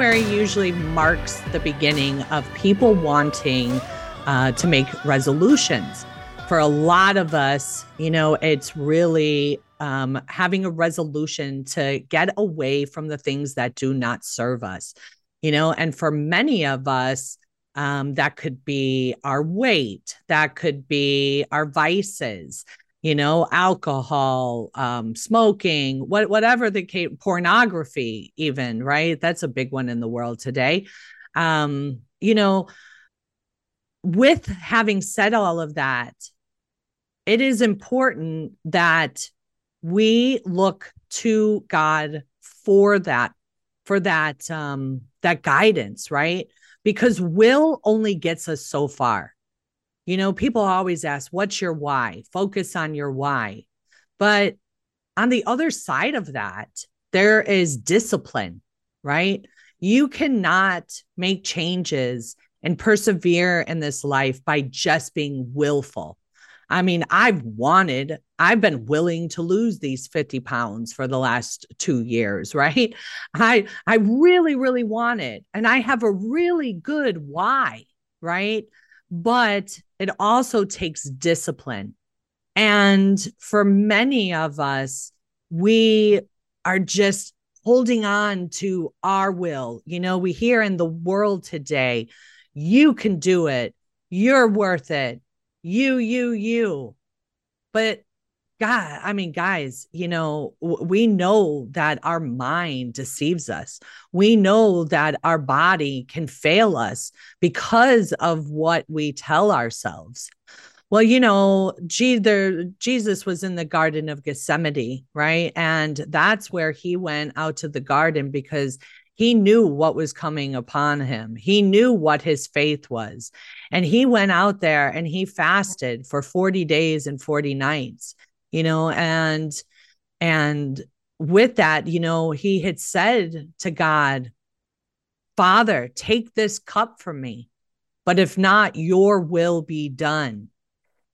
January usually marks the beginning of people wanting uh, to make resolutions. For a lot of us, you know, it's really um, having a resolution to get away from the things that do not serve us, you know, and for many of us, um, that could be our weight, that could be our vices, you know, alcohol, um, smoking, what, whatever the case, pornography, even, right? That's a big one in the world today. Um, you know, with having said all of that, it is important that we look to God for that, for that, um, that guidance, right? Because will only gets us so far. You know, people always ask, what's your why? Focus on your why. But on the other side of that, there is discipline, right? You cannot make changes and persevere in this life by just being willful. I mean, I've wanted, I've been willing to lose these 50 pounds for the last two years, right? I I really, really want it. And I have a really good why, right? But it also takes discipline. And for many of us, we are just holding on to our will. You know, we hear in the world today, you can do it, you're worth it you, you, you. But God, I mean, guys, you know, we know that our mind deceives us. We know that our body can fail us because of what we tell ourselves. Well, you know, gee, there, Jesus was in the Garden of Gethsemane, right? And that's where he went out to the garden because he knew what was coming upon him. He knew what his faith was. And he went out there and he fasted for 40 days and 40 nights, you know, and and with that, you know, he had said to God, Father, take this cup from me, but if not, your will be done.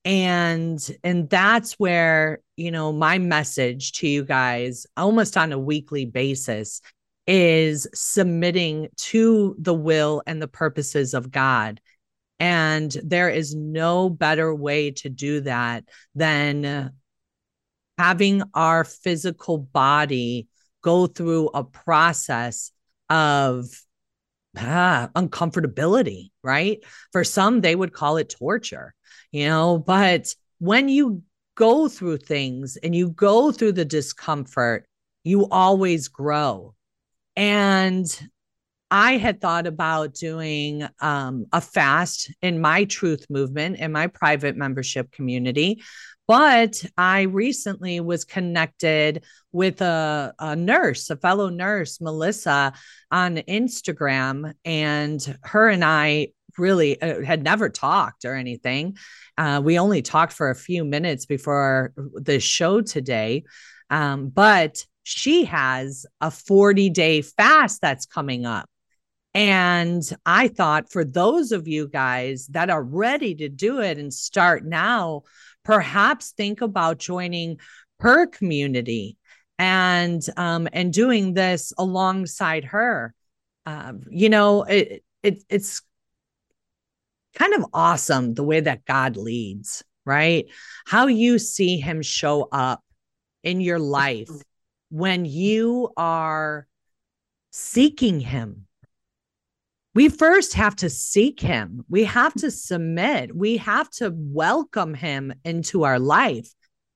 And and that's where, you know, my message to you guys almost on a weekly basis is submitting to the will and the purposes of God. And there is no better way to do that than having our physical body go through a process of ah, uncomfortability, right? For some, they would call it torture, you know, but when you go through things and you go through the discomfort, you always grow. And I had thought about doing um, a fast in my truth movement in my private membership community. But I recently was connected with a, a nurse, a fellow nurse, Melissa, on Instagram. And her and I really uh, had never talked or anything. Uh, we only talked for a few minutes before the show today. Um, but she has a 40 day fast that's coming up. And I thought for those of you guys that are ready to do it and start now, perhaps think about joining her community and um, and doing this alongside her. Um, you know, it, it it's kind of awesome the way that God leads, right? How you see Him show up in your life when you are seeking Him. We first have to seek Him, we have to submit, we have to welcome Him into our life.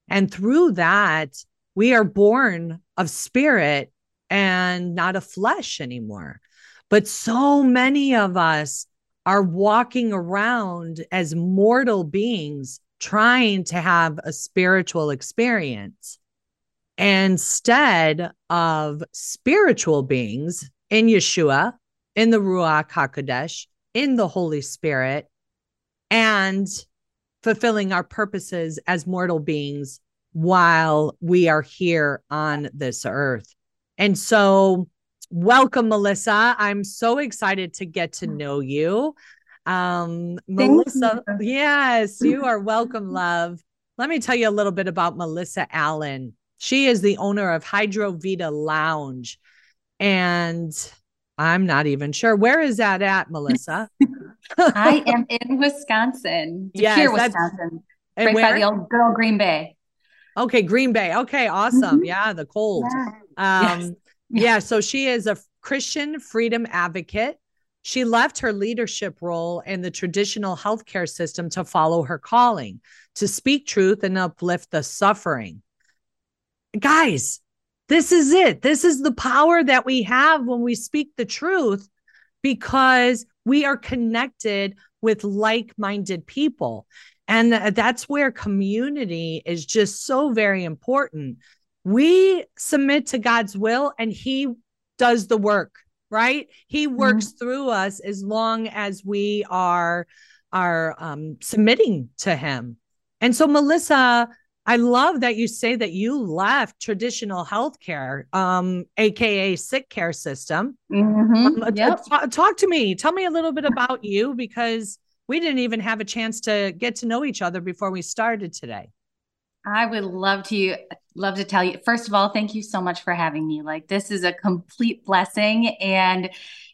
And through that, we are born of spirit and not a flesh anymore. But so many of us are walking around as mortal beings trying to have a spiritual experience instead of spiritual beings in Yeshua, in the Ruach HaKodesh, in the Holy Spirit, and fulfilling our purposes as mortal beings while we are here on this earth. And so, welcome, Melissa. I'm so excited to get to know you. Um, Melissa, you. yes, you are welcome, love. Let me tell you a little bit about Melissa Allen. She is the owner of Hydro Vita Lounge. And I'm not even sure. Where is that at, Melissa? I am in Wisconsin. Yes, here, Wisconsin. Right where? by the old girl Green Bay. Okay, Green Bay. Okay, awesome. Mm-hmm. Yeah, the cold. Yeah. Um, yes. yeah, so she is a Christian freedom advocate. She left her leadership role in the traditional healthcare system to follow her calling, to speak truth and uplift the suffering. Guys, this is it. This is the power that we have when we speak the truth because we are connected with like minded people. And that's where community is just so very important. We submit to God's will and He does the work, right? He mm-hmm. works mm-hmm. through us as long as we are are um, submitting to Him. And so, Melissa, I love that you say that you left traditional healthcare, um, aka sick care system. Mm-hmm. Um, yep. t- talk to me. Tell me a little bit about you because we didn't even have a chance to get to know each other before we started today. I would love to love to tell you. First of all, thank you so much for having me. Like this is a complete blessing and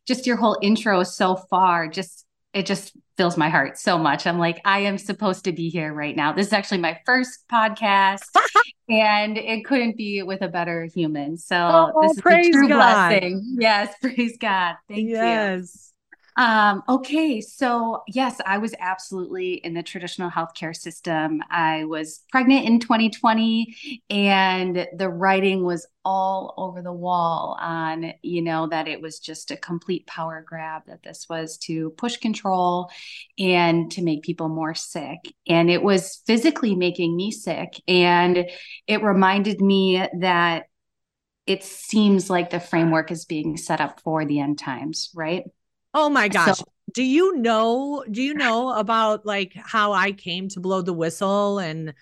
just your whole intro so far just it just fills my heart so much. I'm like, I am supposed to be here right now. This is actually my first podcast, and it couldn't be with a better human. So oh, this is a true God. blessing. Yes, praise God. Thank yes. you. Um, okay, so yes, I was absolutely in the traditional healthcare system. I was pregnant in 2020, and the writing was all over the wall on, you know, that it was just a complete power grab, that this was to push control and to make people more sick. And it was physically making me sick. And it reminded me that it seems like the framework is being set up for the end times, right? Oh my gosh. So, do you know do you know about like how I came to blow the whistle and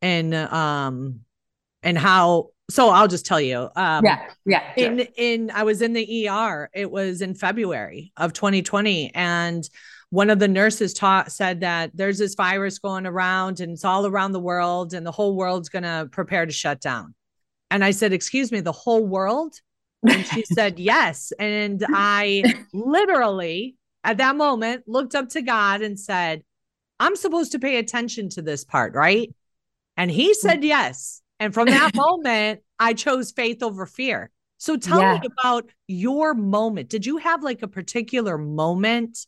and um and how so I'll just tell you. Um yeah, yeah. Sure. In in I was in the ER. It was in February of 2020 and one of the nurses taught said that there's this virus going around and it's all around the world and the whole world's going to prepare to shut down. And I said, "Excuse me, the whole world?" And she said, Yes. And I literally, at that moment, looked up to God and said, I'm supposed to pay attention to this part, right? And he said yes. And from that moment, I chose faith over fear. So tell yeah. me about your moment. Did you have like a particular moment?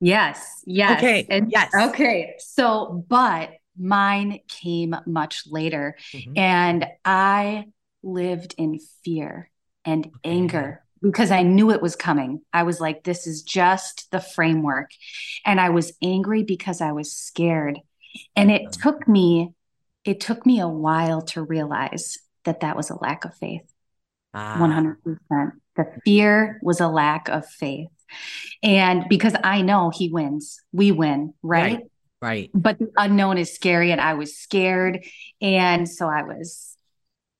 Yes. Yes. Okay. And, yes. Okay. So, but mine came much later. Mm-hmm. And I lived in fear and anger because I knew it was coming. I was like, this is just the framework. And I was angry because I was scared. And it took me, it took me a while to realize that that was a lack of faith. Ah. 100%. The fear was a lack of faith. And because I know he wins, we win, right? Right. right. But the unknown is scary. And I was scared. And so I was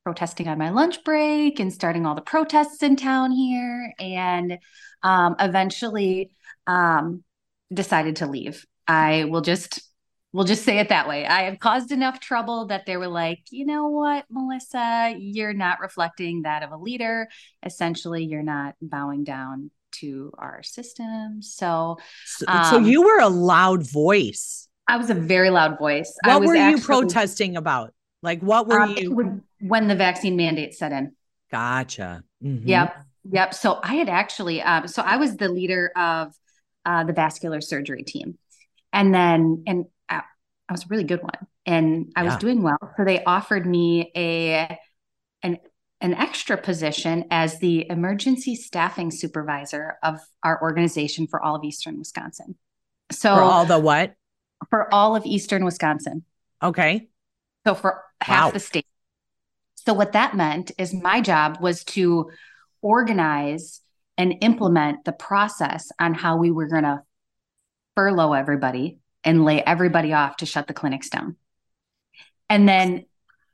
protesting on my lunch break and starting all the protests in town here. And um, eventually um, decided to leave. I will just we'll just say it that way. I have caused enough trouble that they were like you know what melissa? You're not reflecting that of a leader. Essentially you're not bowing down to our system. So so, um, so you were a loud voice. I was a very loud voice. What were you protesting about like what were um, you when the vaccine mandate set in. Gotcha. Mm-hmm. Yep. Yep. So I had actually, um, so I was the leader of uh, the vascular surgery team. And then, and I, I was a really good one and I yeah. was doing well. So they offered me a, an an extra position as the emergency staffing supervisor of our organization for all of Eastern Wisconsin. So, for all the what? For all of Eastern Wisconsin. Okay. So, for half wow. the state. So, what that meant is my job was to organize and implement the process on how we were going to furlough everybody and lay everybody off to shut the clinics down. And then,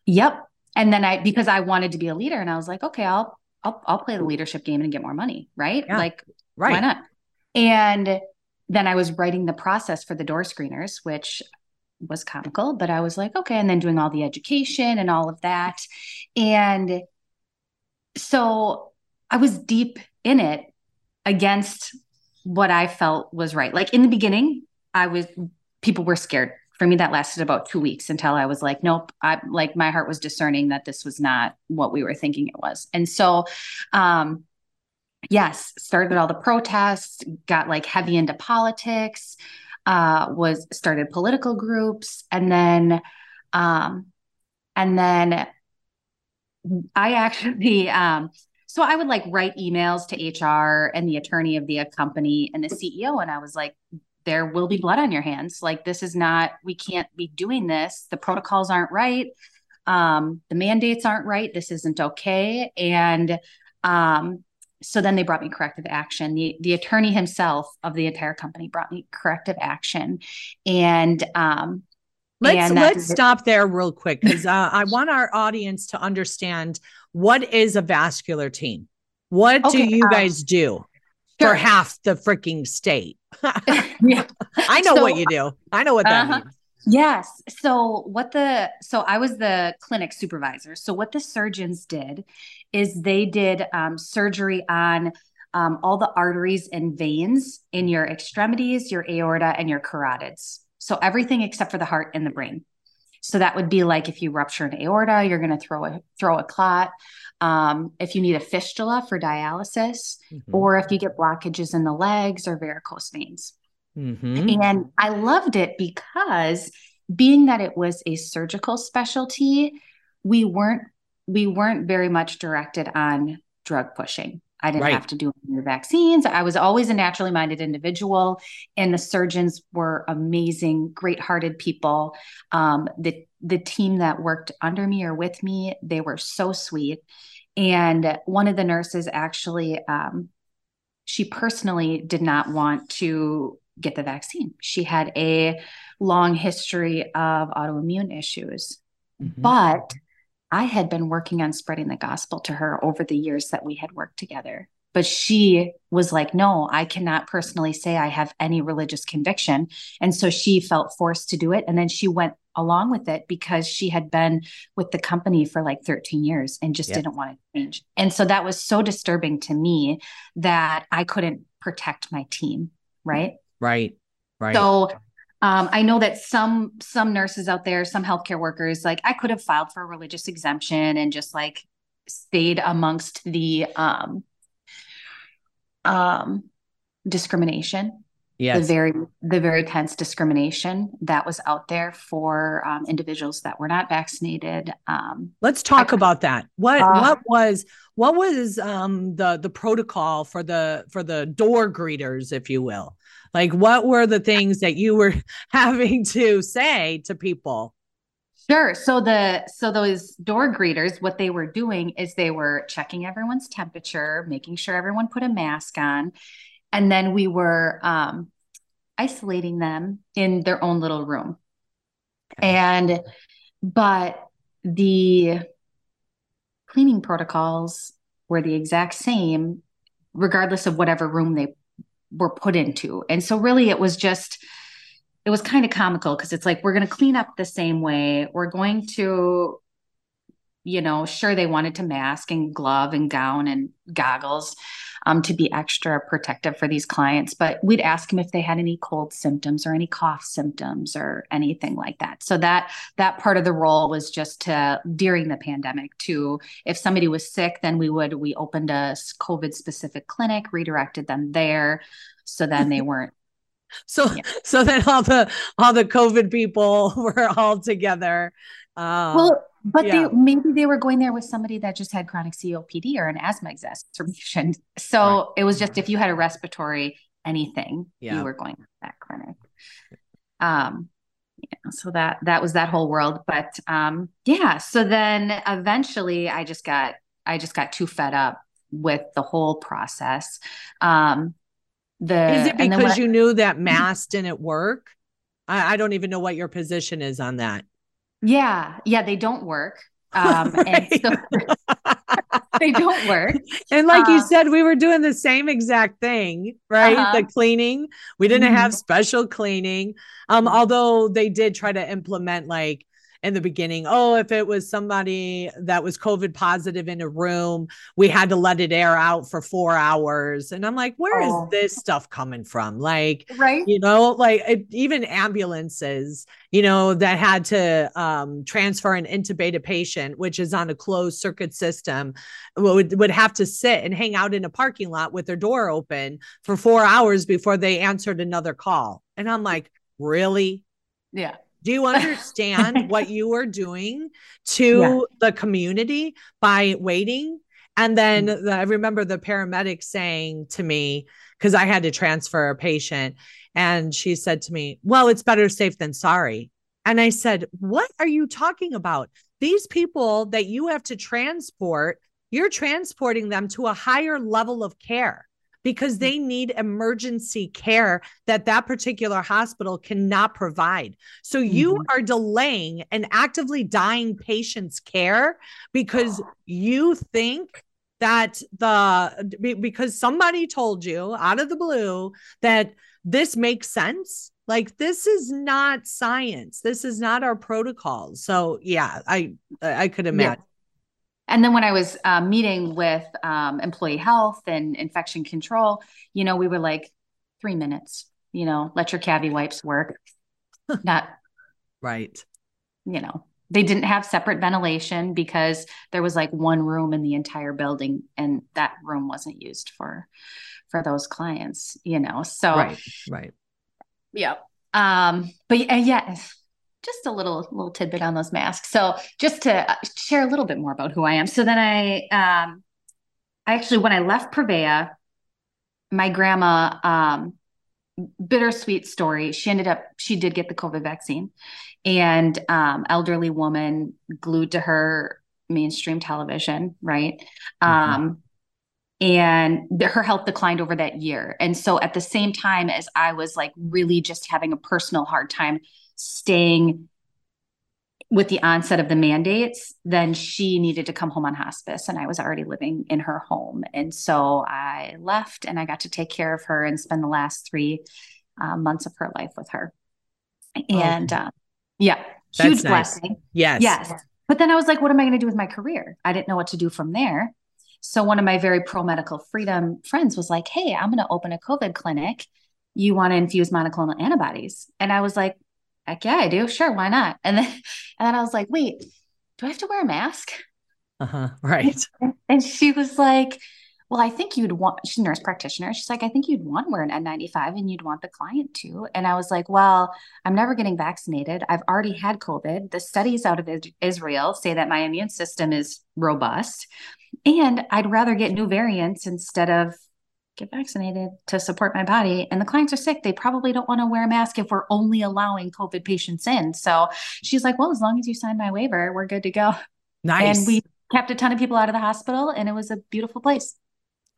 yep. And then I, because I wanted to be a leader and I was like, okay, I'll, I'll, I'll play the leadership game and get more money. Right. Yeah. Like, right. why not? And then I was writing the process for the door screeners, which was comical, but I was like, okay. And then doing all the education and all of that. And so I was deep in it against what I felt was right. Like in the beginning, I was, people were scared. For me, that lasted about two weeks until I was like, nope, I like my heart was discerning that this was not what we were thinking it was. And so, um, yes, started all the protests, got like heavy into politics, uh, was started political groups, and then, um, and then I actually, um, so I would like write emails to HR and the attorney of the company and the CEO, and I was like, there will be blood on your hands. Like this is not, we can't be doing this. The protocols aren't right. Um, the mandates aren't right. This isn't okay. And um, so then they brought me corrective action. The the attorney himself of the entire company brought me corrective action, and um, let's let's stop there real quick because uh, I want our audience to understand what is a vascular team. What okay, do you um, guys do sure. for half the freaking state? yeah, I know so, what you do. I know what that uh-huh. means. Yes. So what the so I was the clinic supervisor. So what the surgeons did is they did um, surgery on um, all the arteries and veins in your extremities, your aorta, and your carotids. So everything except for the heart and the brain. So that would be like if you rupture an aorta, you're going to throw a throw a clot. Um, if you need a fistula for dialysis, mm-hmm. or if you get blockages in the legs or varicose veins. Mm-hmm. And I loved it because being that it was a surgical specialty, we weren't we weren't very much directed on drug pushing. I didn't right. have to do any vaccines. I was always a naturally minded individual, and the surgeons were amazing, great hearted people. Um, the the team that worked under me or with me, they were so sweet. And one of the nurses actually, um, she personally did not want to get the vaccine. She had a long history of autoimmune issues. Mm-hmm. But I had been working on spreading the gospel to her over the years that we had worked together. But she was like, no, I cannot personally say I have any religious conviction. And so she felt forced to do it. And then she went along with it because she had been with the company for like 13 years and just didn't want to change. And so that was so disturbing to me that I couldn't protect my team. Mm-hmm. Right. Right. Right. So um, I know that some some nurses out there, some healthcare workers, like I could have filed for a religious exemption and just like stayed amongst the um, um, discrimination. Yes. The very the very tense discrimination that was out there for um, individuals that were not vaccinated. Um, Let's talk about that. What uh, what was what was um, the the protocol for the for the door greeters, if you will? Like, what were the things that you were having to say to people? Sure. So the so those door greeters, what they were doing is they were checking everyone's temperature, making sure everyone put a mask on, and then we were um, isolating them in their own little room. And but the cleaning protocols were the exact same, regardless of whatever room they were put into. And so really it was just it was kind of comical because it's like we're going to clean up the same way. We're going to you know, sure they wanted to mask and glove and gown and goggles um, to be extra protective for these clients, but we'd ask them if they had any cold symptoms or any cough symptoms or anything like that. So that that part of the role was just to during the pandemic to if somebody was sick, then we would we opened a COVID specific clinic, redirected them there, so then they weren't so yeah. so then all the all the covid people were all together um, well but yeah. they maybe they were going there with somebody that just had chronic COPD or an asthma exacerbation. So right. it was just if you had a respiratory anything, yeah. you were going to that clinic. Um, yeah, so that that was that whole world. But um, yeah, so then eventually I just got I just got too fed up with the whole process. Um, the is it because I, you knew that mass didn't work? I, I don't even know what your position is on that. Yeah, yeah, they don't work. Um, and so they don't work. And like you uh, said, we were doing the same exact thing, right? Uh-huh. The cleaning. We didn't mm-hmm. have special cleaning. Um, mm-hmm. although they did try to implement like in the beginning. Oh, if it was somebody that was COVID positive in a room, we had to let it air out for four hours. And I'm like, where oh. is this stuff coming from? Like, right. You know, like it, even ambulances, you know, that had to um, transfer an intubated patient, which is on a closed circuit system, would, would have to sit and hang out in a parking lot with their door open for four hours before they answered another call. And I'm like, really? Yeah. Do you understand what you are doing to yeah. the community by waiting? And then mm. the, I remember the paramedic saying to me, because I had to transfer a patient, and she said to me, Well, it's better safe than sorry. And I said, What are you talking about? These people that you have to transport, you're transporting them to a higher level of care because mm. they need emergency care that that particular hospital cannot provide. So you mm-hmm. are delaying an actively dying patient's care because you think that the because somebody told you out of the blue that this makes sense like this is not science this is not our protocol so yeah i i could imagine and then when I was uh, meeting with um, employee health and infection control, you know, we were like, three minutes, you know, let your cavi wipes work. Not right. You know, they didn't have separate ventilation because there was like one room in the entire building and that room wasn't used for for those clients, you know. So right, right. Yeah. Um, but yeah, yeah just a little little tidbit on those masks. So just to uh, share a little bit more about who I am. So then I um I actually when I left Prevea, my grandma um bittersweet story. She ended up she did get the COVID vaccine and um elderly woman glued to her mainstream television, right? Mm-hmm. Um and her health declined over that year. And so at the same time as I was like really just having a personal hard time staying with the onset of the mandates, then she needed to come home on hospice, and I was already living in her home. And so I left and I got to take care of her and spend the last three uh, months of her life with her. And uh, yeah, That's huge nice. blessing. Yes. Yes. But then I was like, what am I going to do with my career? I didn't know what to do from there. So one of my very pro medical freedom friends was like, hey, I'm going to open a COVID clinic. You want to infuse monoclonal antibodies? And I was like, heck yeah, I do. Sure, why not? And then and then I was like, wait, do I have to wear a mask? Uh-huh. Right. And she was like, well, I think you'd want, she's a nurse practitioner. She's like, I think you'd want to wear an N95 and you'd want the client to. And I was like, well, I'm never getting vaccinated. I've already had COVID. The studies out of Israel say that my immune system is robust. And I'd rather get new variants instead of get vaccinated to support my body and the clients are sick they probably don't want to wear a mask if we're only allowing covid patients in so she's like well as long as you sign my waiver we're good to go nice and we kept a ton of people out of the hospital and it was a beautiful place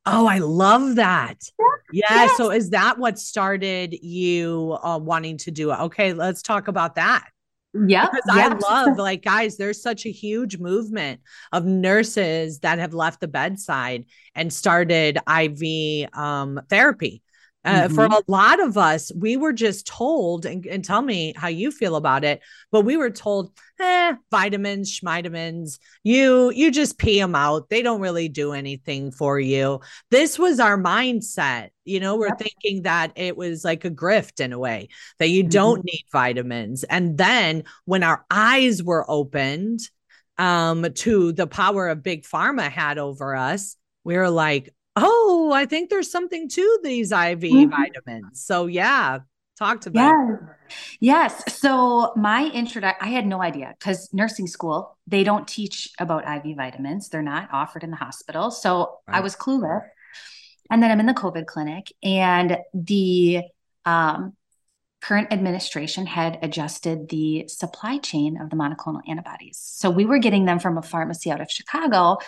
Oh, I love that. Yeah. yeah. Yes. So is that what started you uh, wanting to do it? Okay, let's talk about that. Yeah. Because I love, like, guys, there's such a huge movement of nurses that have left the bedside and started IV um, therapy. Uh, mm-hmm. For a lot of us, we were just told, and, and, tell me how you feel about it, but we were told, eh, vitamins, schmitamins, you you just pee them out. They don't really do anything for you. This was our mindset. You know, we're yep. thinking that it was like a grift in a way that you mm-hmm. don't need vitamins. And then when our eyes were opened um, to the power of big pharma had over us, we were like, oh, I think there's something to these IV mm-hmm. vitamins. So yeah, Talk to me. Yes. So my introduction, I had no idea because nursing school, they don't teach about IV vitamins. They're not offered in the hospital. So right. I was clueless. And then I'm in the COVID clinic and the um, current administration had adjusted the supply chain of the monoclonal antibodies. So we were getting them from a pharmacy out of Chicago.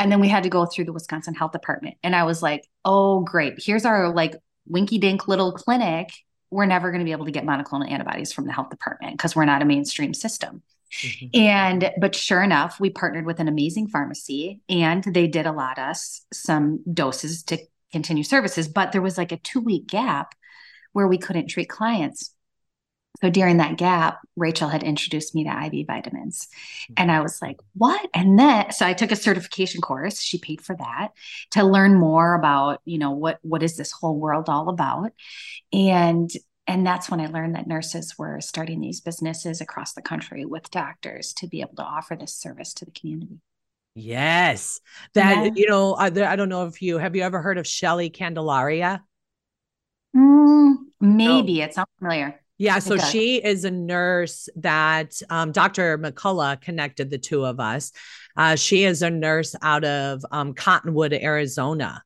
And then we had to go through the Wisconsin Health Department. And I was like, oh, great. Here's our like winky dink little clinic. We're never going to be able to get monoclonal antibodies from the health department because we're not a mainstream system. Mm-hmm. And, but sure enough, we partnered with an amazing pharmacy and they did allot us some doses to continue services. But there was like a two week gap where we couldn't treat clients. So during that gap, Rachel had introduced me to IV vitamins. And I was like, what? And then so I took a certification course. She paid for that to learn more about, you know, what what is this whole world all about? And and that's when I learned that nurses were starting these businesses across the country with doctors to be able to offer this service to the community. Yes. That, yeah. you know, I, I, don't know if you have you ever heard of Shelly Candelaria? Mm, maybe no. it sounds familiar. Yeah, so she is a nurse that um, Dr. McCullough connected the two of us. Uh, she is a nurse out of um, Cottonwood, Arizona,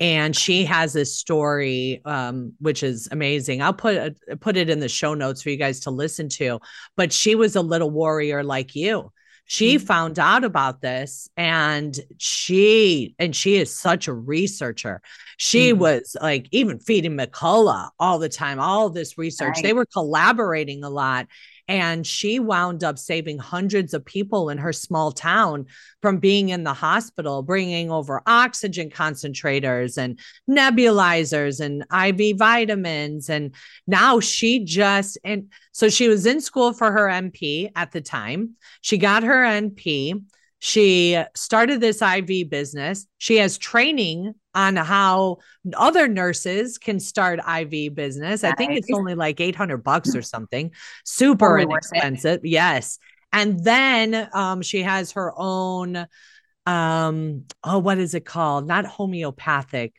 and she has this story um, which is amazing. I'll put uh, put it in the show notes for you guys to listen to. But she was a little warrior like you she mm-hmm. found out about this and she and she is such a researcher she mm-hmm. was like even feeding mccullough all the time all this research right. they were collaborating a lot and she wound up saving hundreds of people in her small town from being in the hospital, bringing over oxygen concentrators and nebulizers and IV vitamins. And now she just, and so she was in school for her NP at the time. She got her NP. She started this IV business. She has training on how other nurses can start IV business. I think it's only like 800 bucks or something. Super inexpensive. Yes. And then um, she has her own um oh what is it called? Not homeopathic,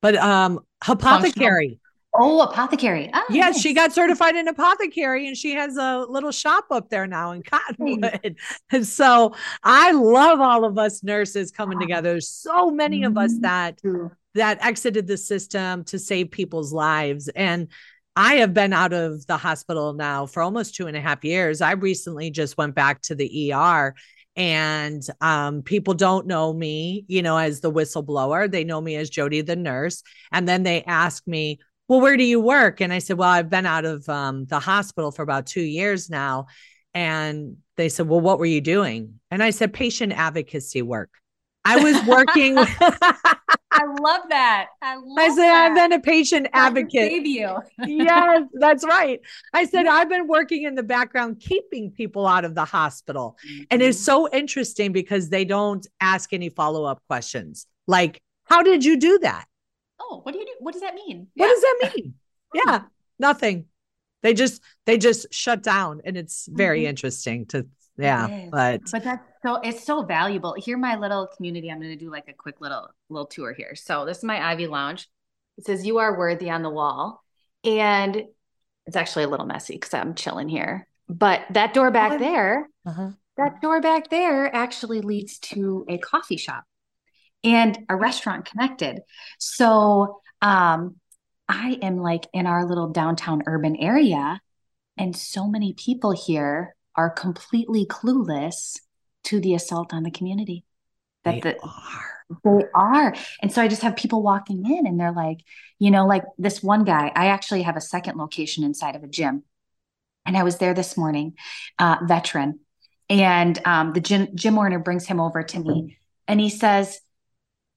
but um apothecary. Oh, apothecary. Oh, yes, nice. she got certified in apothecary and she has a little shop up there now in Cottonwood. And so I love all of us nurses coming together. There's so many of us mm-hmm. that that exited the system to save people's lives. And I have been out of the hospital now for almost two and a half years. I recently just went back to the ER and um, people don't know me, you know, as the whistleblower. They know me as Jodi the nurse. And then they ask me, well, where do you work? And I said, well, I've been out of um, the hospital for about two years now. And they said, well, what were you doing? And I said, patient advocacy work. I was working. I love that. I love I said, that. I've been a patient advocate. Save you. yes, that's right. I said, I've been working in the background, keeping people out of the hospital. Mm-hmm. And it's mm-hmm. so interesting because they don't ask any follow up questions like, how did you do that? Oh, what do you do? What does that mean? What yeah. does that mean? yeah, nothing. They just they just shut down, and it's very mm-hmm. interesting to yeah. But but that's so it's so valuable. Here, my little community. I'm going to do like a quick little little tour here. So this is my IV Lounge. It says "You are worthy" on the wall, and it's actually a little messy because I'm chilling here. But that door back there, uh-huh. that door back there actually leads to a coffee shop and a restaurant connected. So um, I am like in our little downtown urban area, and so many people here are completely clueless to the assault on the community. That they the, are. They are. And so I just have people walking in and they're like, you know, like this one guy, I actually have a second location inside of a gym. And I was there this morning, uh, veteran. And um, the gym, gym owner brings him over to me and he says,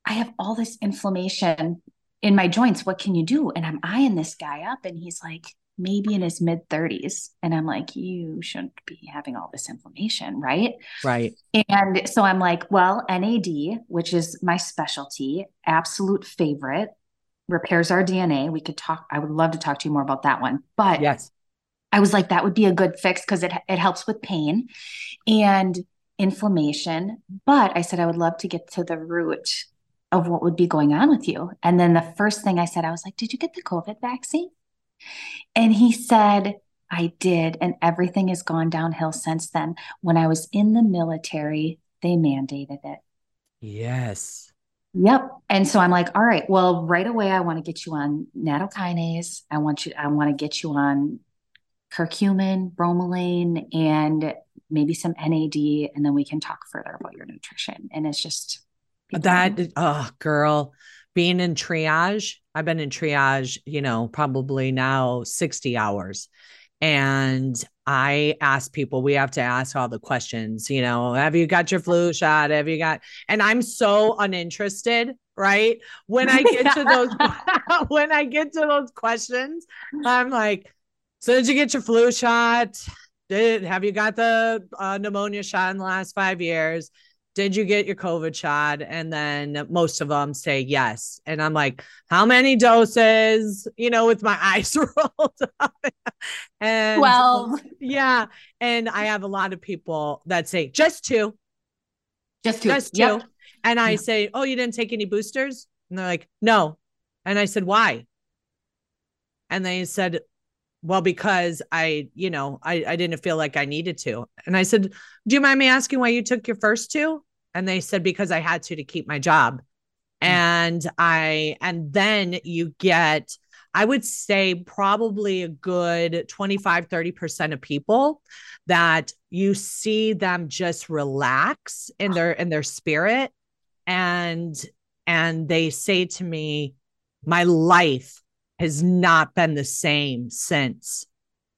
I have all this inflammation in my joints. What can you do? And I'm eyeing this guy up, and he's like, maybe in his mid 30s. And I'm like, you shouldn't be having all this inflammation, right? Right. And so I'm like, well, NAD, which is my specialty, absolute favorite, repairs our DNA. We could talk, I would love to talk to you more about that one. But yes, I was like, that would be a good fix because it, it helps with pain and inflammation. But I said, I would love to get to the root of what would be going on with you. And then the first thing I said, I was like, Did you get the COVID vaccine? And he said, I did. And everything has gone downhill since then. When I was in the military, they mandated it. Yes. Yep. And so I'm like, all right, well, right away, I want to get you on nattokinase. I want you, I want to get you on curcumin, bromelain, and maybe some NAD. And then we can talk further about your nutrition. And it's just that, oh, girl, being in triage, I've been in triage, you know, probably now 60 hours. And I ask people, we have to ask all the questions, you know, have you got your flu shot? Have you got, and I'm so uninterested, right? When I get to those, when I get to those questions, I'm like, so did you get your flu shot? Did have you got the uh, pneumonia shot in the last five years? Did you get your COVID shot? And then most of them say yes. And I'm like, how many doses? You know, with my eyes rolled up. and well, yeah. And I have a lot of people that say just two. Just two. Just two. Yep. And I say, oh, you didn't take any boosters? And they're like, no. And I said, why? And they said, well, because I, you know, I, I didn't feel like I needed to. And I said, do you mind me asking why you took your first two? And they said, because I had to to keep my job. Mm-hmm. And I, and then you get, I would say probably a good 25, 30% of people that you see them just relax in their, in their spirit. And, and they say to me, my life has not been the same since.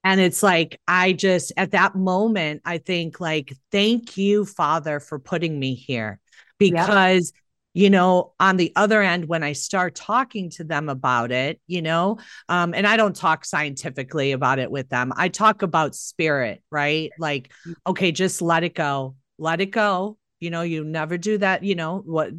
And it's like, I just, at that moment, I think, like, thank you, Father, for putting me here. Because, yep. you know, on the other end, when I start talking to them about it, you know, um, and I don't talk scientifically about it with them, I talk about spirit, right? Like, okay, just let it go, let it go you know you never do that you know what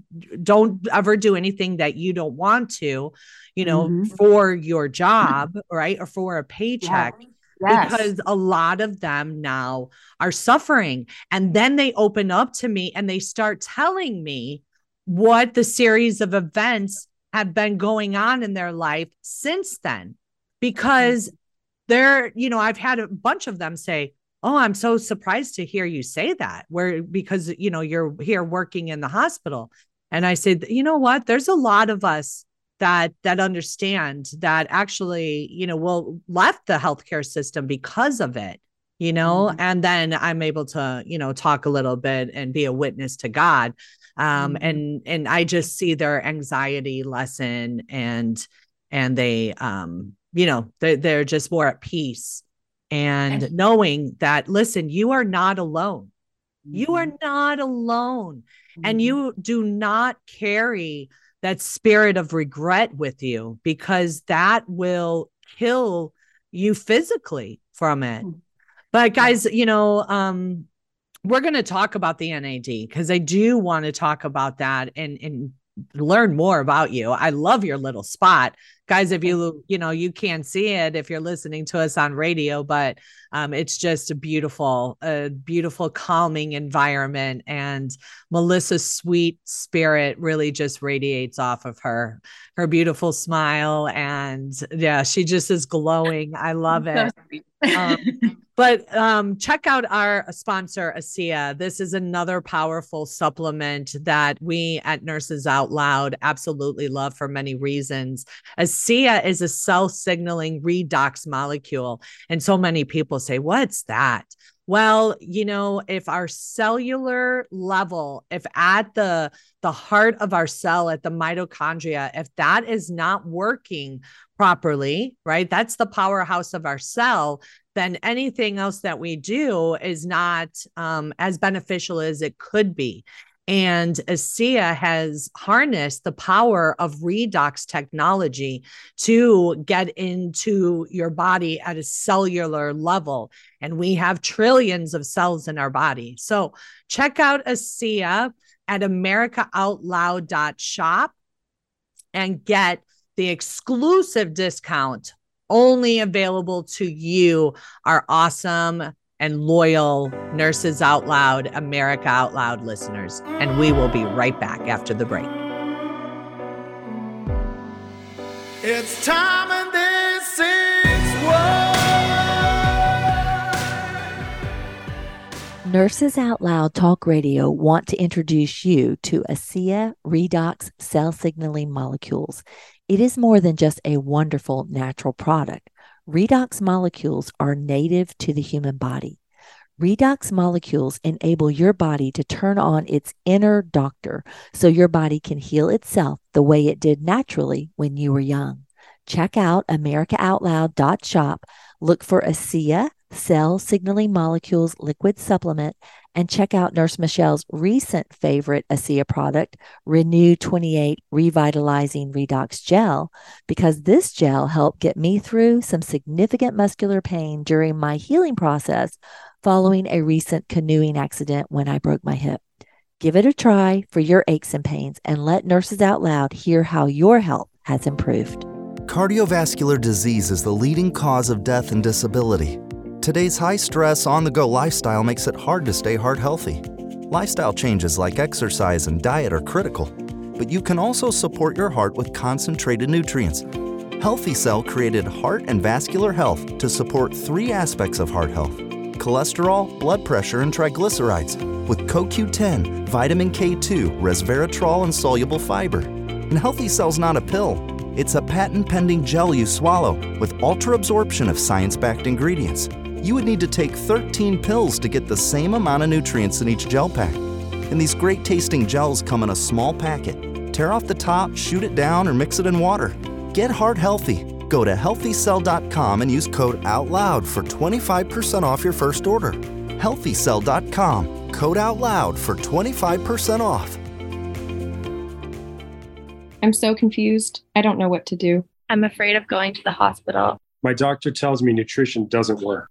don't ever do anything that you don't want to you know mm-hmm. for your job right or for a paycheck yeah. Yes. because a lot of them now are suffering and then they open up to me and they start telling me what the series of events have been going on in their life since then because mm-hmm. they're you know i've had a bunch of them say oh i'm so surprised to hear you say that where because you know you're here working in the hospital and i said you know what there's a lot of us that that understand that actually you know will left the healthcare system because of it you know mm-hmm. and then i'm able to you know talk a little bit and be a witness to god um mm-hmm. and and i just see their anxiety lessen and and they um you know they're, they're just more at peace and knowing that listen you are not alone you are mm-hmm. not alone and mm-hmm. you do not carry that spirit of regret with you because that will kill you physically from it mm-hmm. but guys you know um we're going to talk about the NAD because I do want to talk about that and and learn more about you. I love your little spot. Guys, if you you know, you can't see it if you're listening to us on radio, but um, it's just a beautiful, a beautiful calming environment and Melissa's sweet spirit really just radiates off of her. Her beautiful smile and yeah, she just is glowing. I love it. um, but um, check out our sponsor, ASEA. This is another powerful supplement that we at Nurses Out Loud absolutely love for many reasons. ASEA is a cell signaling redox molecule. And so many people say, What's that? Well, you know, if our cellular level, if at the the heart of our cell at the mitochondria, if that is not working properly, right? That's the powerhouse of our cell, then anything else that we do is not um, as beneficial as it could be. And ASEA has harnessed the power of redox technology to get into your body at a cellular level. And we have trillions of cells in our body. So check out ASEA at americaoutloud.shop and get the exclusive discount only available to you, our awesome and loyal Nurses Out Loud, America Out Loud listeners. And we will be right back after the break. It's time and this is. Nurses Out Loud Talk Radio want to introduce you to ASEA redox cell signaling molecules. It is more than just a wonderful natural product. Redox molecules are native to the human body. Redox molecules enable your body to turn on its inner doctor so your body can heal itself the way it did naturally when you were young. Check out AmericaOutloud.shop. Look for ASEA Cell Signaling Molecules Liquid Supplement, and check out Nurse Michelle's recent favorite ASEA product, RENU 28 Revitalizing Redox Gel, because this gel helped get me through some significant muscular pain during my healing process following a recent canoeing accident when I broke my hip. Give it a try for your aches and pains and let Nurses Out Loud hear how your health has improved. Cardiovascular disease is the leading cause of death and disability. Today's high stress, on the go lifestyle makes it hard to stay heart healthy. Lifestyle changes like exercise and diet are critical, but you can also support your heart with concentrated nutrients. Healthy Cell created Heart and Vascular Health to support three aspects of heart health cholesterol, blood pressure, and triglycerides with CoQ10, vitamin K2, resveratrol, and soluble fiber. And Healthy Cell's not a pill, it's a patent pending gel you swallow with ultra absorption of science backed ingredients you would need to take 13 pills to get the same amount of nutrients in each gel pack. And these great tasting gels come in a small packet. Tear off the top, shoot it down, or mix it in water. Get heart healthy. Go to healthycell.com and use code OUTLOUD for 25% off your first order. Healthycell.com, code OUTLOUD for 25% off. I'm so confused. I don't know what to do. I'm afraid of going to the hospital. My doctor tells me nutrition doesn't work.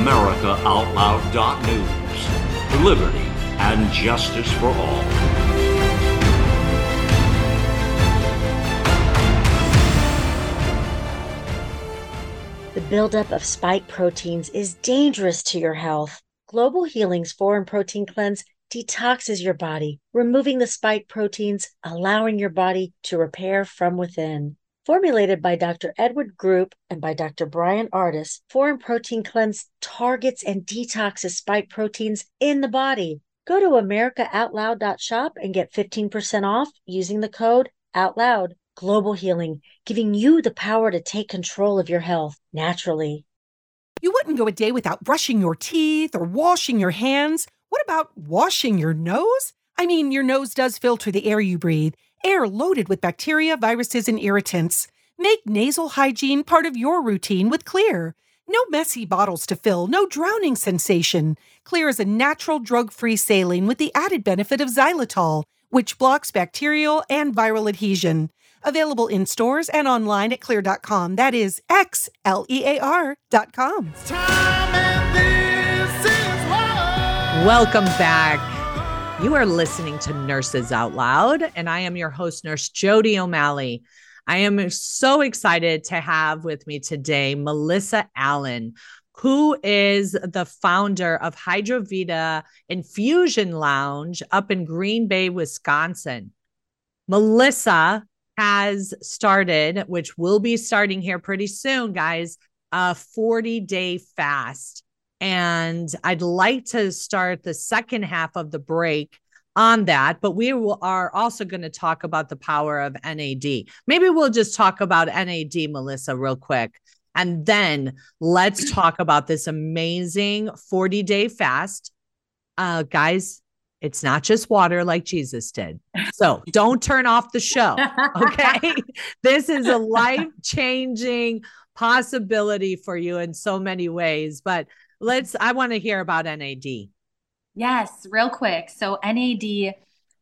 AmericaOutloud.news. Liberty and justice for all. The buildup of spike proteins is dangerous to your health. Global Healing's Foreign Protein Cleanse detoxes your body, removing the spike proteins, allowing your body to repair from within. Formulated by Dr. Edward Group and by Dr. Bryan Ardis, Foreign Protein Cleanse targets and detoxes spike proteins in the body. Go to AmericaOutloud.shop and get 15% off using the code OUTLOUD. Global Healing, giving you the power to take control of your health naturally. You wouldn't go a day without brushing your teeth or washing your hands. What about washing your nose? I mean, your nose does filter the air you breathe air loaded with bacteria, viruses, and irritants. Make nasal hygiene part of your routine with Xlear. No messy bottles to fill, no drowning sensation. Xlear is a natural drug free saline with the added benefit of xylitol, which blocks bacterial and viral adhesion. Available in stores and online at xlear.com. That is X L E A R.com. Welcome back. You are listening to Nurses Out Loud, and I am your host, Nurse Jodi O'Malley. I am so excited to have with me today Melissa Allen, who is the founder of Hydrovita Infusion Lounge up in Green Bay, Wisconsin. Melissa has started, which will be starting here pretty soon, guys, a 40 day fast. And I'd like to start the second half of the break on that, but we will, are also going to talk about the power of NAD. Maybe we'll just talk about NAD, Melissa, real quick. And then let's talk about this amazing 40 day fast. Uh, guys, It's not just water like Jesus did. So don't turn off the show. Okay. this is a life changing possibility for you in so many ways. But let's, I want to hear about NAD. Yes, real quick. So, NAD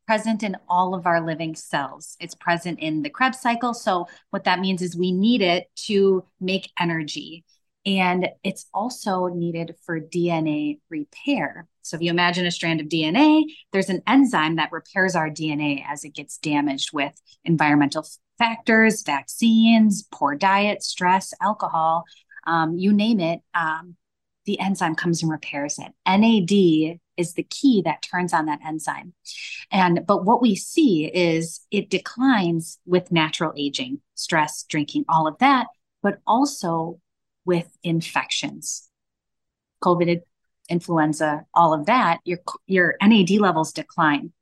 present in all of our living cells. It's present in the Krebs cycle. So, what that means is we need it to make energy. And it's also needed for DNA repair. So, if you imagine a strand of DNA, there's an enzyme that repairs our DNA as it gets damaged with environmental factors, vaccines, poor diet, stress, alcohol, um, you name it. Um, the enzyme comes and repairs it. NAD is the key that turns on that enzyme. And but what we see is it declines with natural aging, stress, drinking, all of that, but also with infections, COVID, influenza, all of that, your, your NAD levels decline.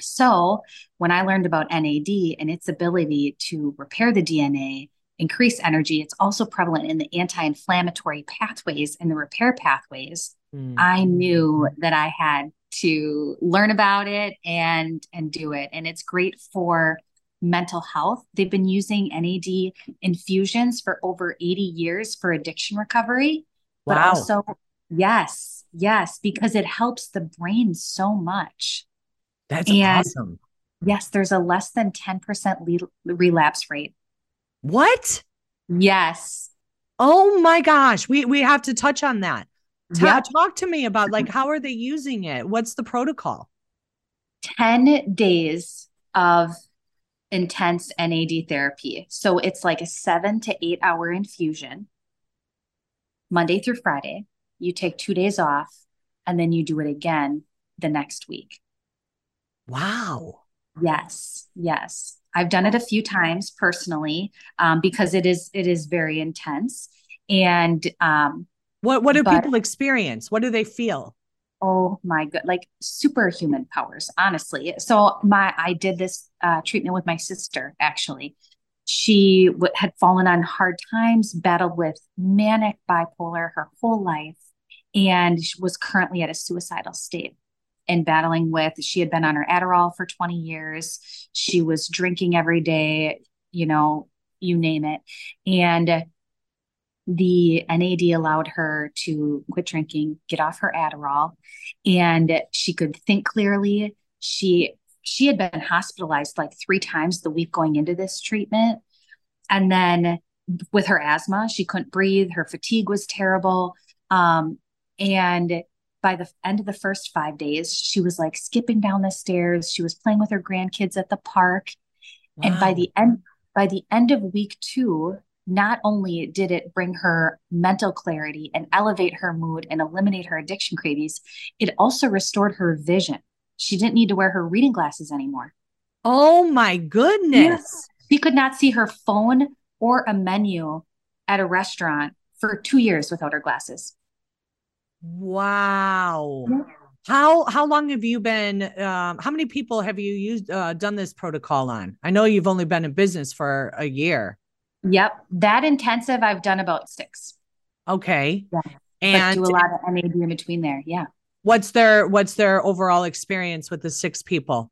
So when I learned about NAD and its ability to repair the DNA, increase energy, it's also prevalent in the anti inflammatory pathways and the repair pathways. Mm. I knew that I had to learn about it and and do it and it's great for mental health. They've been using NAD infusions for over 80 years for addiction recovery. But also, yes, yes, because it helps the brain so much. That's and awesome. Yes, there's a less than 10% le- relapse rate. What? Yes. Oh my gosh. We we have to touch on that. Ta- yep. Talk to me about like how are they using it? What's the protocol? 10 days of intense NAD therapy. So it's like a seven to eight hour infusion, Monday through Friday. You take two days off and then you do it again the next week. Wow. Yes. Yes. I've done it a few times personally um, because it is it is very intense. And um, what what do but, people experience? What do they feel? oh my god like superhuman powers honestly so my i did this uh, treatment with my sister actually she w- had fallen on hard times battled with manic bipolar her whole life and was currently at a suicidal state and battling with she had been on her adderall for 20 years she was drinking every day you know you name it and the NAD allowed her to quit drinking, get off her Adderall, and she could think clearly. She she had been hospitalized like three times the week going into this treatment. And then with her asthma, she couldn't breathe, her fatigue was terrible. Um, and by the end of the first five days, she was like skipping down the stairs. She was playing with her grandkids at the park. Wow. And by the end, by the end of week two, not only did it bring her mental clarity and elevate her mood and eliminate her addiction cravings, it also restored her vision. She didn't need to wear her reading glasses anymore. Oh my goodness. Yes. She could not see her phone or a menu at a restaurant for two years without her glasses. Wow. How how long have you been? Um, how many people have you used uh, done this protocol on? I know you've only been in business for a year. Yep. That intensive, I've done about six. Okay. Yeah. And but do a lot of NAD in between there. Yeah. What's their what's their overall experience with the six people?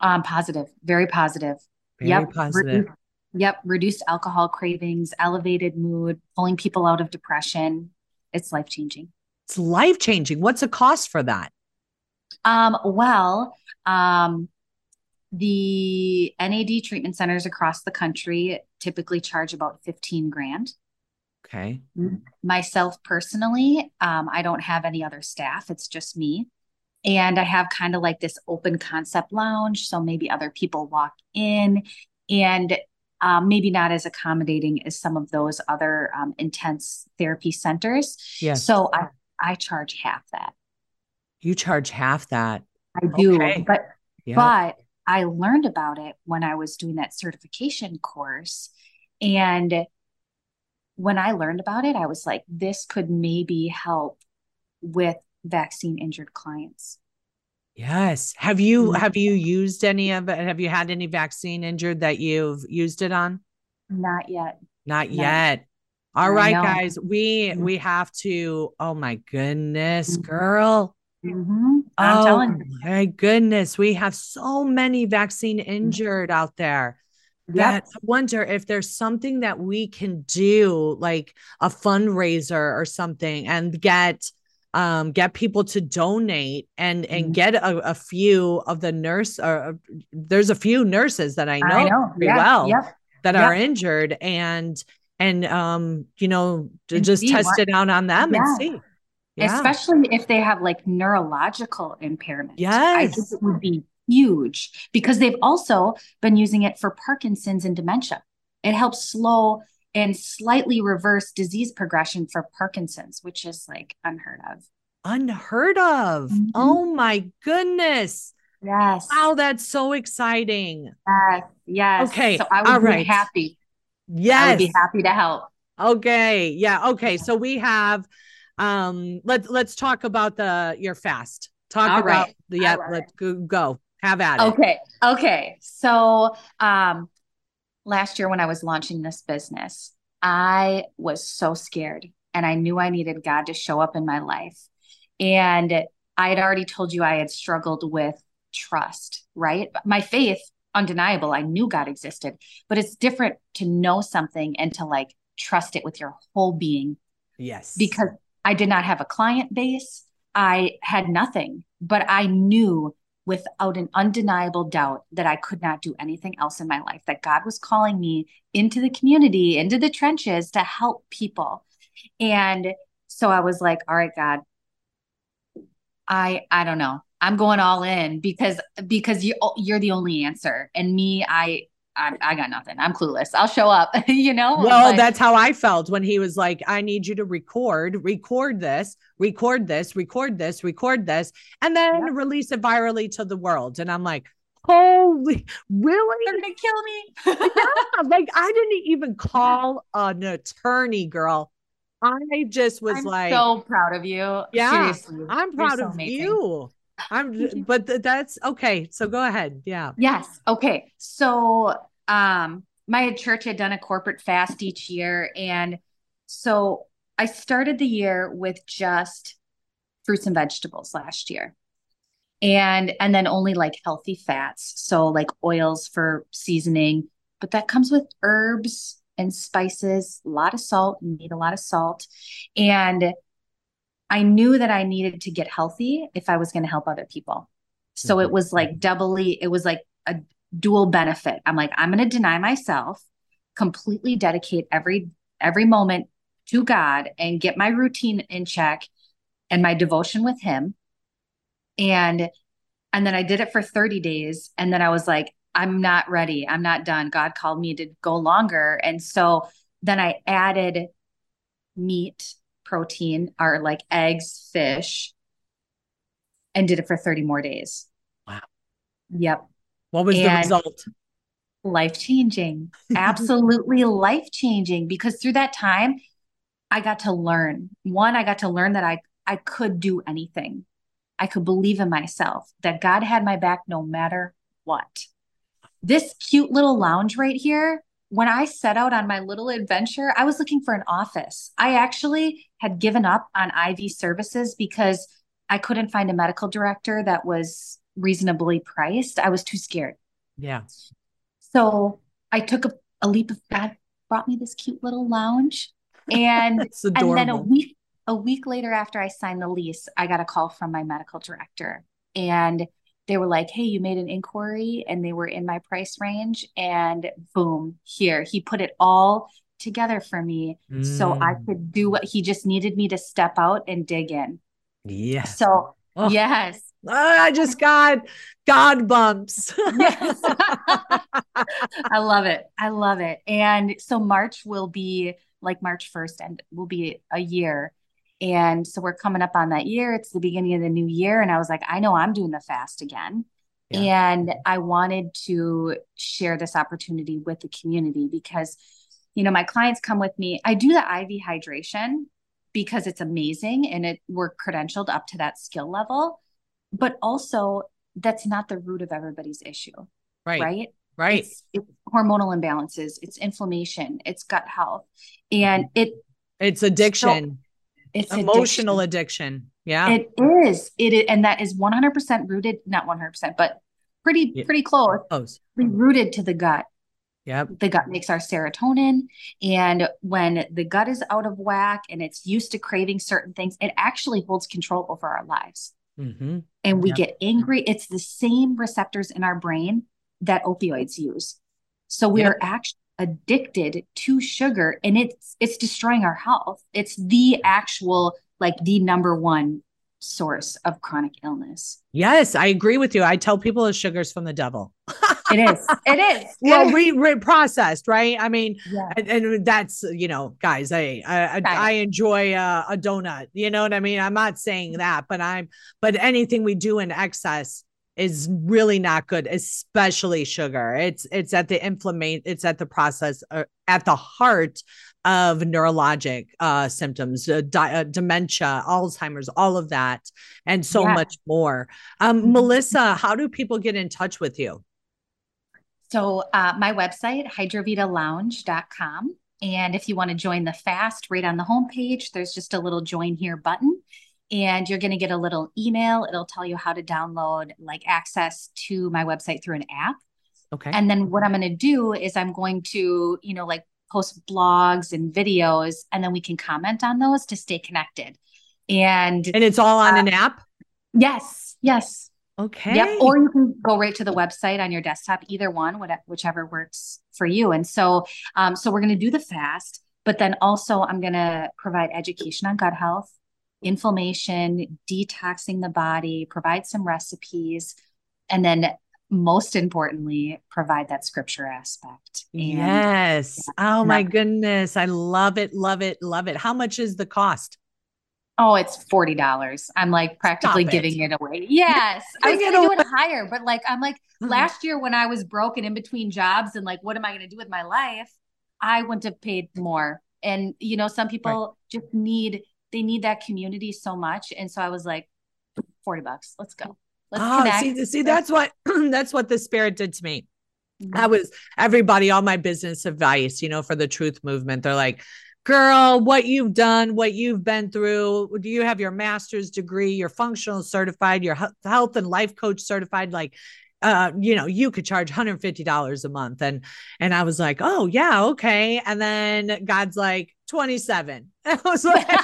Um, positive, very positive. Very yep. positive. Yep. Reduced alcohol cravings, elevated mood, pulling people out of depression. It's life changing. It's life changing. What's the cost for that? Um, well, um, the NAD treatment centers across the country typically charge about 15 grand. Okay. Myself personally, um, I don't have any other staff, it's just me. And I have kind of like this open concept lounge. So maybe other people walk in and um, maybe not as accommodating as some of those other um, intense therapy centers. Yes. So I, I charge half that. You charge half that. I do. Okay. But, yeah. but I learned about it when I was doing that certification course. And when I learned about it, I was like, this could maybe help with vaccine injured clients. Yes. Have you mm-hmm. have you used any of it? Have you had any vaccine injured that you've used it on? Not yet. Not, Not yet. All right, guys. We mm-hmm. we have to. Oh my goodness, mm-hmm. girl. Mm-hmm. I'm oh telling you. my goodness, we have so many vaccine injured out there. That I wonder if there's something that we can do, like a fundraiser or something, and get um, get people to donate and and Mhm. get a, a few of the nurse or there's a few nurses that I know, I know. pretty Yeah. well Yep. that Yep. are injured and and um you know And just test what- it out on them and see yeah Especially if they have like neurological impairment. I Yes. think it would be huge because they've also been using it for Parkinson's and dementia. It helps slow and slightly reverse disease progression for Parkinson's, which is like unheard of. unheard of Mhm. oh my goodness Yes. wow that's so exciting Yes. Yes. Okay, So I would all be right. happy. I yes would be happy to help. okay yeah okay so we have um let's let's talk about the your fast talk All about right. the yeah let's go, go have at it Okay. Okay. So, um, last year when I was launching this business, I was so scared and I knew I needed God to show up in my life. And I had already told you I had struggled with trust, right? My faith, undeniable. I knew God existed, but it's different to know something and to like trust it with your whole being yes because I did not have a client base. I had nothing, but I knew without an undeniable doubt that I could not do anything else in my life, that God was calling me into the community, into the trenches to help people. And so I was like, all right, God, I I don't know. I'm going all in because because you oh, you're the only answer. And me, I I, I got nothing. I'm clueless. I'll show up, you know? Well, But- that's how I felt when he was like, I need you to record, record this, record this, record this, record this, and then release it virally to the world. And I'm like, holy, really? They're gonna kill me. yeah, like I didn't even call an attorney, girl. I just was I'm like, so proud of you. yeah, Seriously. I'm proud so of amazing. you. I'm, but th- that's okay. So go ahead. Yeah. Yes. Okay. So, um, my church had done a corporate fast each year. And so I started the year with just fruits and vegetables last year. And, and then only like healthy fats. So like oils for seasoning, but that comes with herbs and spices, a lot of salt, you need a lot of salt. And I knew that I needed to get healthy if I was going to help other people. So it mm-hmm. was like doubly, it was like a dual benefit. I'm like, I'm going to deny myself, completely dedicate every every moment to God and get my routine in check and my devotion with him. And and then I did it for 30 days and then I was like, I'm not ready. I'm not done. God called me to go longer. And so then I added meat, protein, are like eggs, fish, and did it for 30 more days. Wow. Yep. What was the result? Life changing. Absolutely life changing because through that time, I got to learn. One, I got to learn that I I could do anything. I could believe in myself, that God had my back no matter what. This cute little lounge right here, when I set out on my little adventure, I was looking for an office. I actually had given up on IV services because I couldn't find a medical director that was reasonably priced. I was too scared. Yeah. So I took a, a leap of God brought me this cute little lounge. And and then a week a week later after I signed the lease, I got a call from my medical director. And they were like, Hey, you made an inquiry and they were in my price range. And boom, here. He put it all together for me so I Mm. could do what he just needed me to step out and dig in. Yes. So Oh. yes. Ah, I just got God bumps. Yes. I love it. I love it. And so March will be like March 1st and will be a year. And so we're coming up on that year. It's the beginning of the new year. And I was like, I know I'm doing the fast again. And I wanted to share this opportunity with the community because, you know, my clients come with me. I do the IV hydration because it's amazing and it we're credentialed up to that skill level. But also that's not the root of everybody's issue Right. right? Right. It's, it's hormonal imbalances, it's inflammation, it's gut health, mm-hmm. and it It's addiction. It's emotional addiction. addiction. Yeah. It is. It is, and that is 100% rooted, not 100%, but pretty Yeah. pretty close. Close. Rooted to the gut. Yep. The gut makes our serotonin, and when the gut is out of whack and it's used to craving certain things, it actually holds control over our lives. Mm-hmm. And we Yep. get angry. It's the same receptors in our brain that opioids use. So we Yep. are actually addicted to sugar and it's it's destroying our health. It's the actual like the number one source of chronic illness. Yes, I agree with you. I tell people it's sugars from the devil. It is. It is. well, re, re processed, right? I mean, Yeah. and, and that's you know, guys, I I, I, I enjoy uh, a donut. You know what I mean? I'm not saying that, but I'm but anything we do in excess is really not good, especially sugar. It's it's at the inflammation It's at the process uh, at the heart of neurologic uh, symptoms, uh, di- uh, dementia, Alzheimer's, all of that, and so Yeah. much more. Um, Mhm. Melissa, how do people get in touch with you? So uh, my website, hydrovitalounge.com. And if you want to join the fast, right on the homepage, there's just a little join here button. And you're going to get a little email. It'll tell you how to download like access to my website through an app. Okay. And then what I'm going to do is I'm going to, you know, like post blogs and videos, and then we can comment on those to stay connected. And and it's all on uh, an app. yes, yes. Okay. Yep. Or you can go right to the website on your desktop, either one, whatever, whichever works for you. And so, um, so we're going to do the fast, but then also I'm going to provide education on gut health, inflammation, detoxing the body, provide some recipes, and then most importantly, provide that scripture aspect. And yes. yeah, Oh my yeah. goodness. I love it. Love it. Love it. How much is the cost? Oh, it's forty dollars. I'm like practically it. giving it away. Yes, I was gonna do it higher, but like I'm like Mhm. last year when I was broken in between jobs and like what am I gonna do with my life? I wouldn't have paid more. And you know, some people just need they need that community so much, and so I was like, forty bucks. Let's go. Let's oh, connect. see, see, that's what that's what the spirit did to me. Mm-hmm. I was everybody, all my business advice, you know, for the truth movement. They're like, girl, what you've done, what you've been through. Do you have your master's degree? You're functional certified, you're health and life coach certified. Like, uh, you know, you could charge $150 a month. And and I was like, oh yeah, okay. And then God's like, 27. I was like,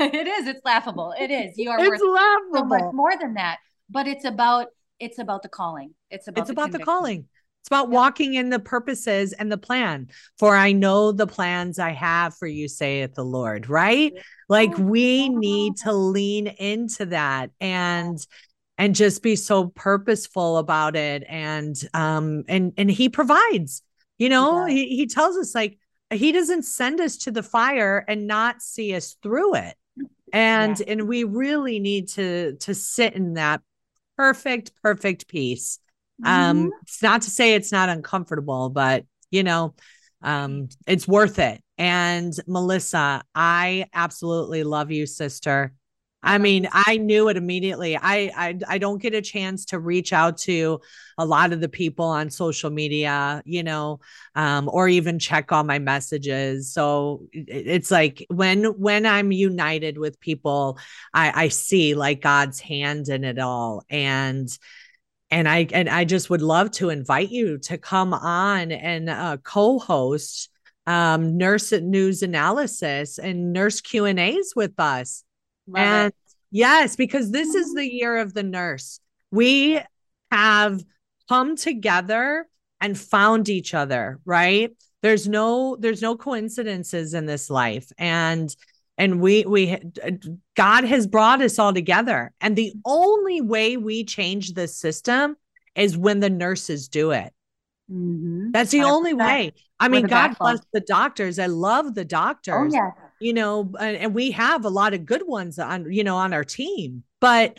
it is. It's laughable. It is. You are it's worth so much more than that. But it's about it's about the calling. It's about it's about the calling. It's about walking in the purposes and the plan. For I know the plans I have for you, saith the Lord, right? Like we need to lean into that and and just be so purposeful about it. And um and and he provides, you know, does. he, he tells us like he doesn't send us to the fire and not see us through it. And Yeah. and we really need to to sit in that perfect, perfect peace um it's not to say it's not uncomfortable but you know um it's worth it and melissa i absolutely love you sister i mean i knew it immediately. I, I i don't get a chance to reach out to a lot of the people on social media you know um or even check all my messages. So it's like when when i'm united with people i i see like god's hand in it all. And and I and I just would love to invite you to come on and uh, co-host um, nurse news analysis and nurse Q and A's with us. Love and it. yes, because this is the year of the nurse. We have come together and found each other. Right? There's no there's no coincidences in this life, and and we we God has brought us all together. And the only way we change this system is when the nurses do it. Mhm. That's the only 100%. way. I mean, God bless the doctors. I love the doctors. Oh yeah. You know, and, and we have a lot of good ones on, you know, on our team, but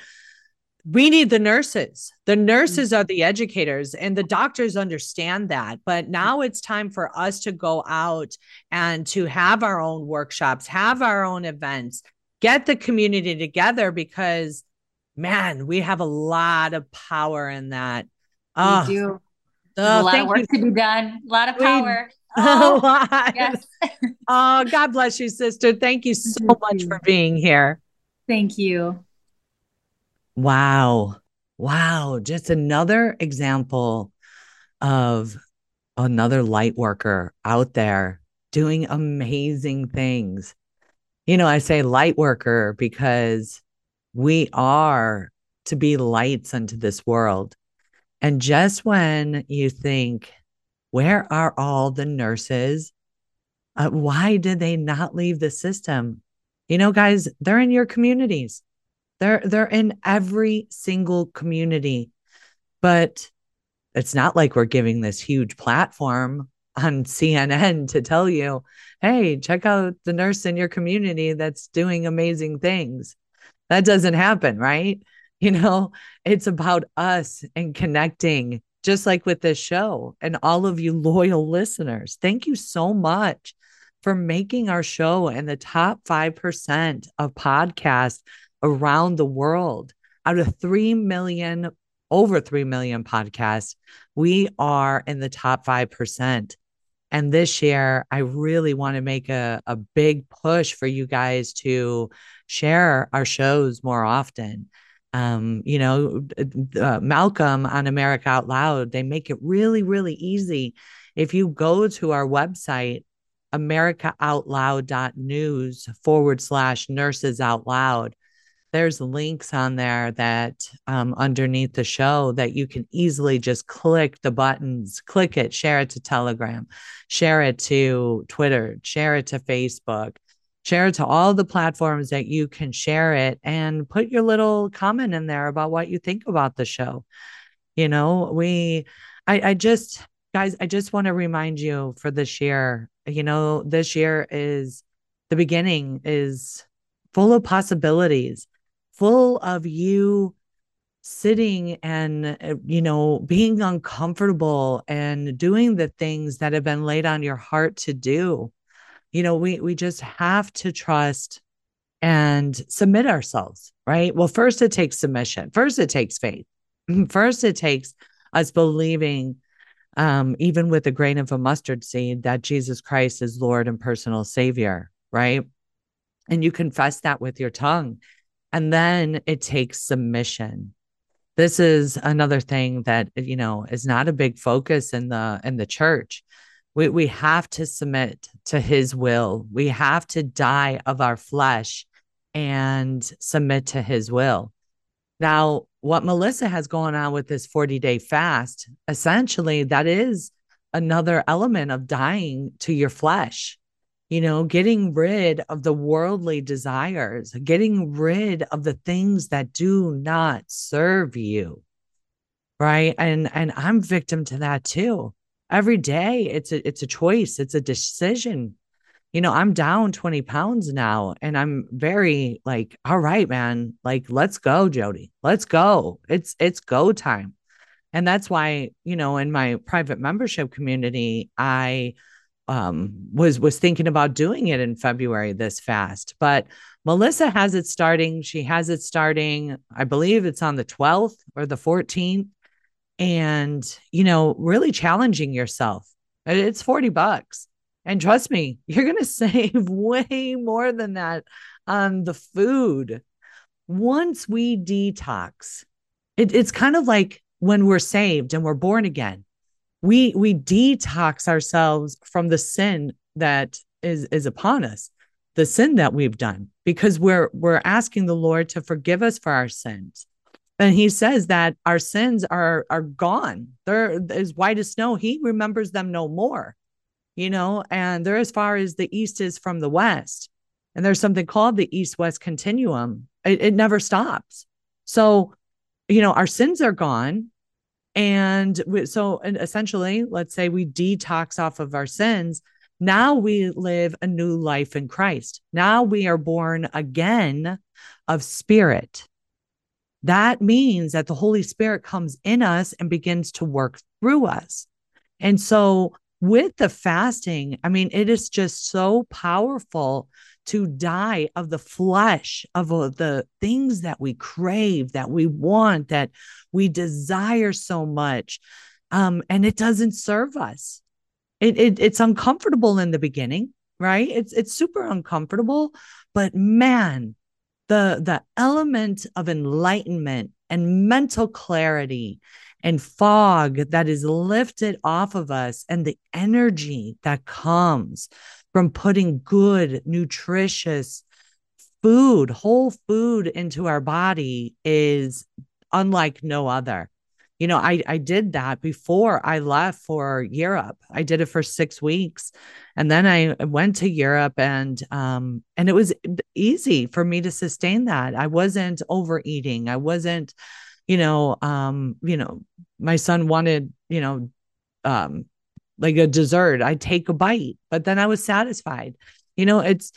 we need the nurses. The mm-hmm. nurses are the educators and the doctors understand that. But now it's time for us to go out and to have our own workshops, have our own events, get the community together because man, we have a lot of power in that. We Oh, do. a lot thank of work you to be done. A lot of We- Oh, yes. oh, God bless you, sister. Thank you so much for being here. Thank you. Wow. Wow. Just another example of another light worker out there doing amazing things. You know, I say light worker because we are to be lights unto this world. And just when you think, where are all the nurses? Uh, why did they not leave the system? You know, guys, they're in your communities. They're they're in every single community. But it's not like we're giving this huge platform on CNN to tell you, hey, check out the nurse in your community that's doing amazing things. That doesn't happen, right? You know, it's about us and connecting, just like with this show and all of you loyal listeners. Thank you so much for making our show in the top 5% of podcasts around the world. Out of 3 million, over 3 million podcasts, we are in the top 5%. And this year, I really want to make a, a big push for you guys to share our shows more often. Um, you know, uh, Malcolm on America Out Loud, they make it really, really easy. If you go to our website, americaoutloud.news forward slash nurses out loud, there's links on there that um, underneath the show that you can easily just click the buttons, click it, share it to Telegram, share it to Twitter, share it to Facebook, share it to all the platforms that you can share it and put your little comment in there about what you think about the show. You know, we, I, I just, guys, I just want to remind you for this year, you know, this year is the beginning is full of possibilities full of you sitting and you know being uncomfortable and doing the things that have been laid on your heart to do you know we we just have to trust and submit ourselves right well first it takes submission first it takes faith first it takes us believing um, even with a grain of a mustard seed that jesus christ is lord and personal savior right and you confess that with your tongue and then it takes submission. This is another thing that you know is not a big focus in the in the church. We we have to submit to his will. We have to die of our flesh and submit to his will. Now, what Melissa has going on with this 40 day fast, essentially, that is another element of dying to your flesh you know, getting rid of the worldly desires, getting rid of the things that do not serve you. Right. And and I'm victim to that too. Every day it's a it's a choice, it's a decision. You know, I'm down 20 pounds now and I'm very like, all right, man, like let's go, Jodi. Let's go. It's it's go time. And that's why, you know, in my private membership community, I um, was was thinking about doing it in February this fast. But Melissa has it starting. She has it starting. I believe it's on the 12th or the 14th. And, you know, really challenging yourself. Uh, it's 40 bucks. And trust me, you're going to save way more than that on the food. Once we detox, it, it's kind of like when we're saved and we're born again we we detox ourselves from the sin that is is upon us the sin that we've done because we're we're asking the lord to forgive us for our sins and he says that our sins are are gone they're as white as snow he remembers them no more you know and they're as far as the east is from the west and there's something called the east west continuum it, it never stops so you know our sins are gone and we, so and essentially, let's say we detox off of our sins. Now we live a new life in Christ. Now we are born again of spirit. That means that the Holy Spirit comes in us and begins to work through us. And so, with the fasting, I mean, it is just so powerful to die of the flesh, of uh, the things that we crave, that we want, that we desire so much. Um, and it doesn't serve us. it, it it's uncomfortable in the beginning, right? It's it's super uncomfortable, but man, the the element of enlightenment and mental clarity and fog that is lifted off of us and the energy that comes from putting good nutritious food whole food into our body is unlike no other you know i i did that before i left for europe. I did it for 6 weeks and then i went to europe and um and it was easy for me to sustain that. I wasn't overeating. I wasn't you know um you know my son wanted you know um like a dessert. I'd take a bite but then i was satisfied. You know it's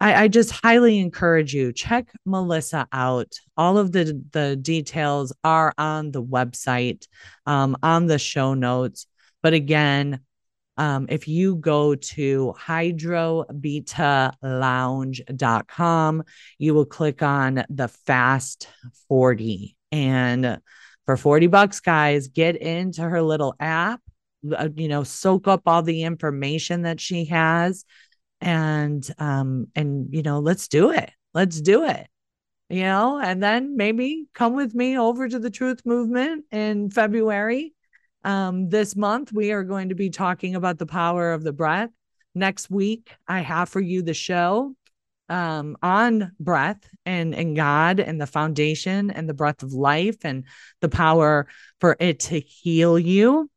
I, I just highly encourage you check Melissa out. All of the the details are on the website, um, on the show notes. But again, um, if you go to hydrovitalounge.com, you will click on the fast 40. And for 40 bucks, guys, get into her little app, uh, you know, soak up all the information that she has and um and you know let's do it. Let's do it. You know and then maybe come with me over to the truth movement in february. Um this month we are going to be talking about the power of the breath. Next week i have for you the show um on breath and and god and the foundation and the breath of life and the power for it to heal you.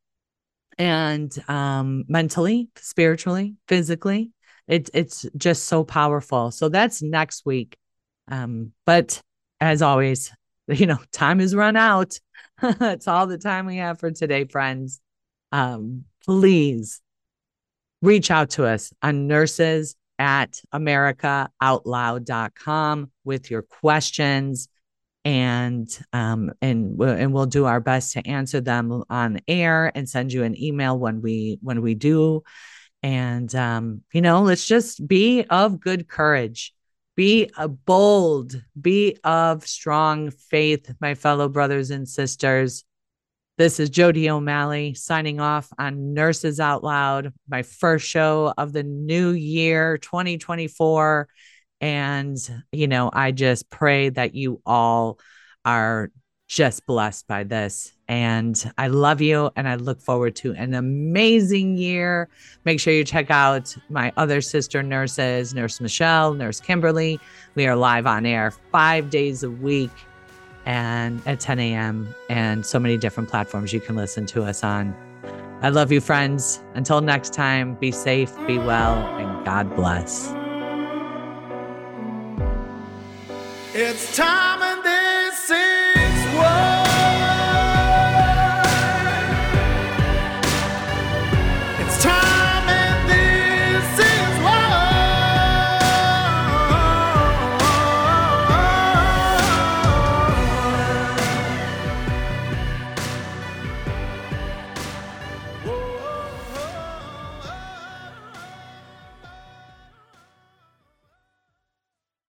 And um mentally spiritually physically it, it's just so powerful. So that's next week. Um, but as always, you know, time has run out. That's all the time we have for today, friends. Um, please reach out to us on nurses at americaoutloud.com with your questions and um and we'll, and we'll do our best to answer them on air and send you an email when we when we do and, um, you know, let's just be of good courage, be a bold, be of strong faith, my fellow brothers and sisters. This is Jodi O'Malley signing off on Nurses Out Loud, my first show of the new year 2024. And, you know, I just pray that you all are just blessed by this. And I love you and I look forward to an amazing year. Make sure you check out my other sister nurses, Nurse Michelle, Nurse Kimberly. We are live on air five days a week and at 10 a.m. and so many different platforms you can listen to us on. I love you, friends. Until next time, be safe, be well, and God bless. It's time world.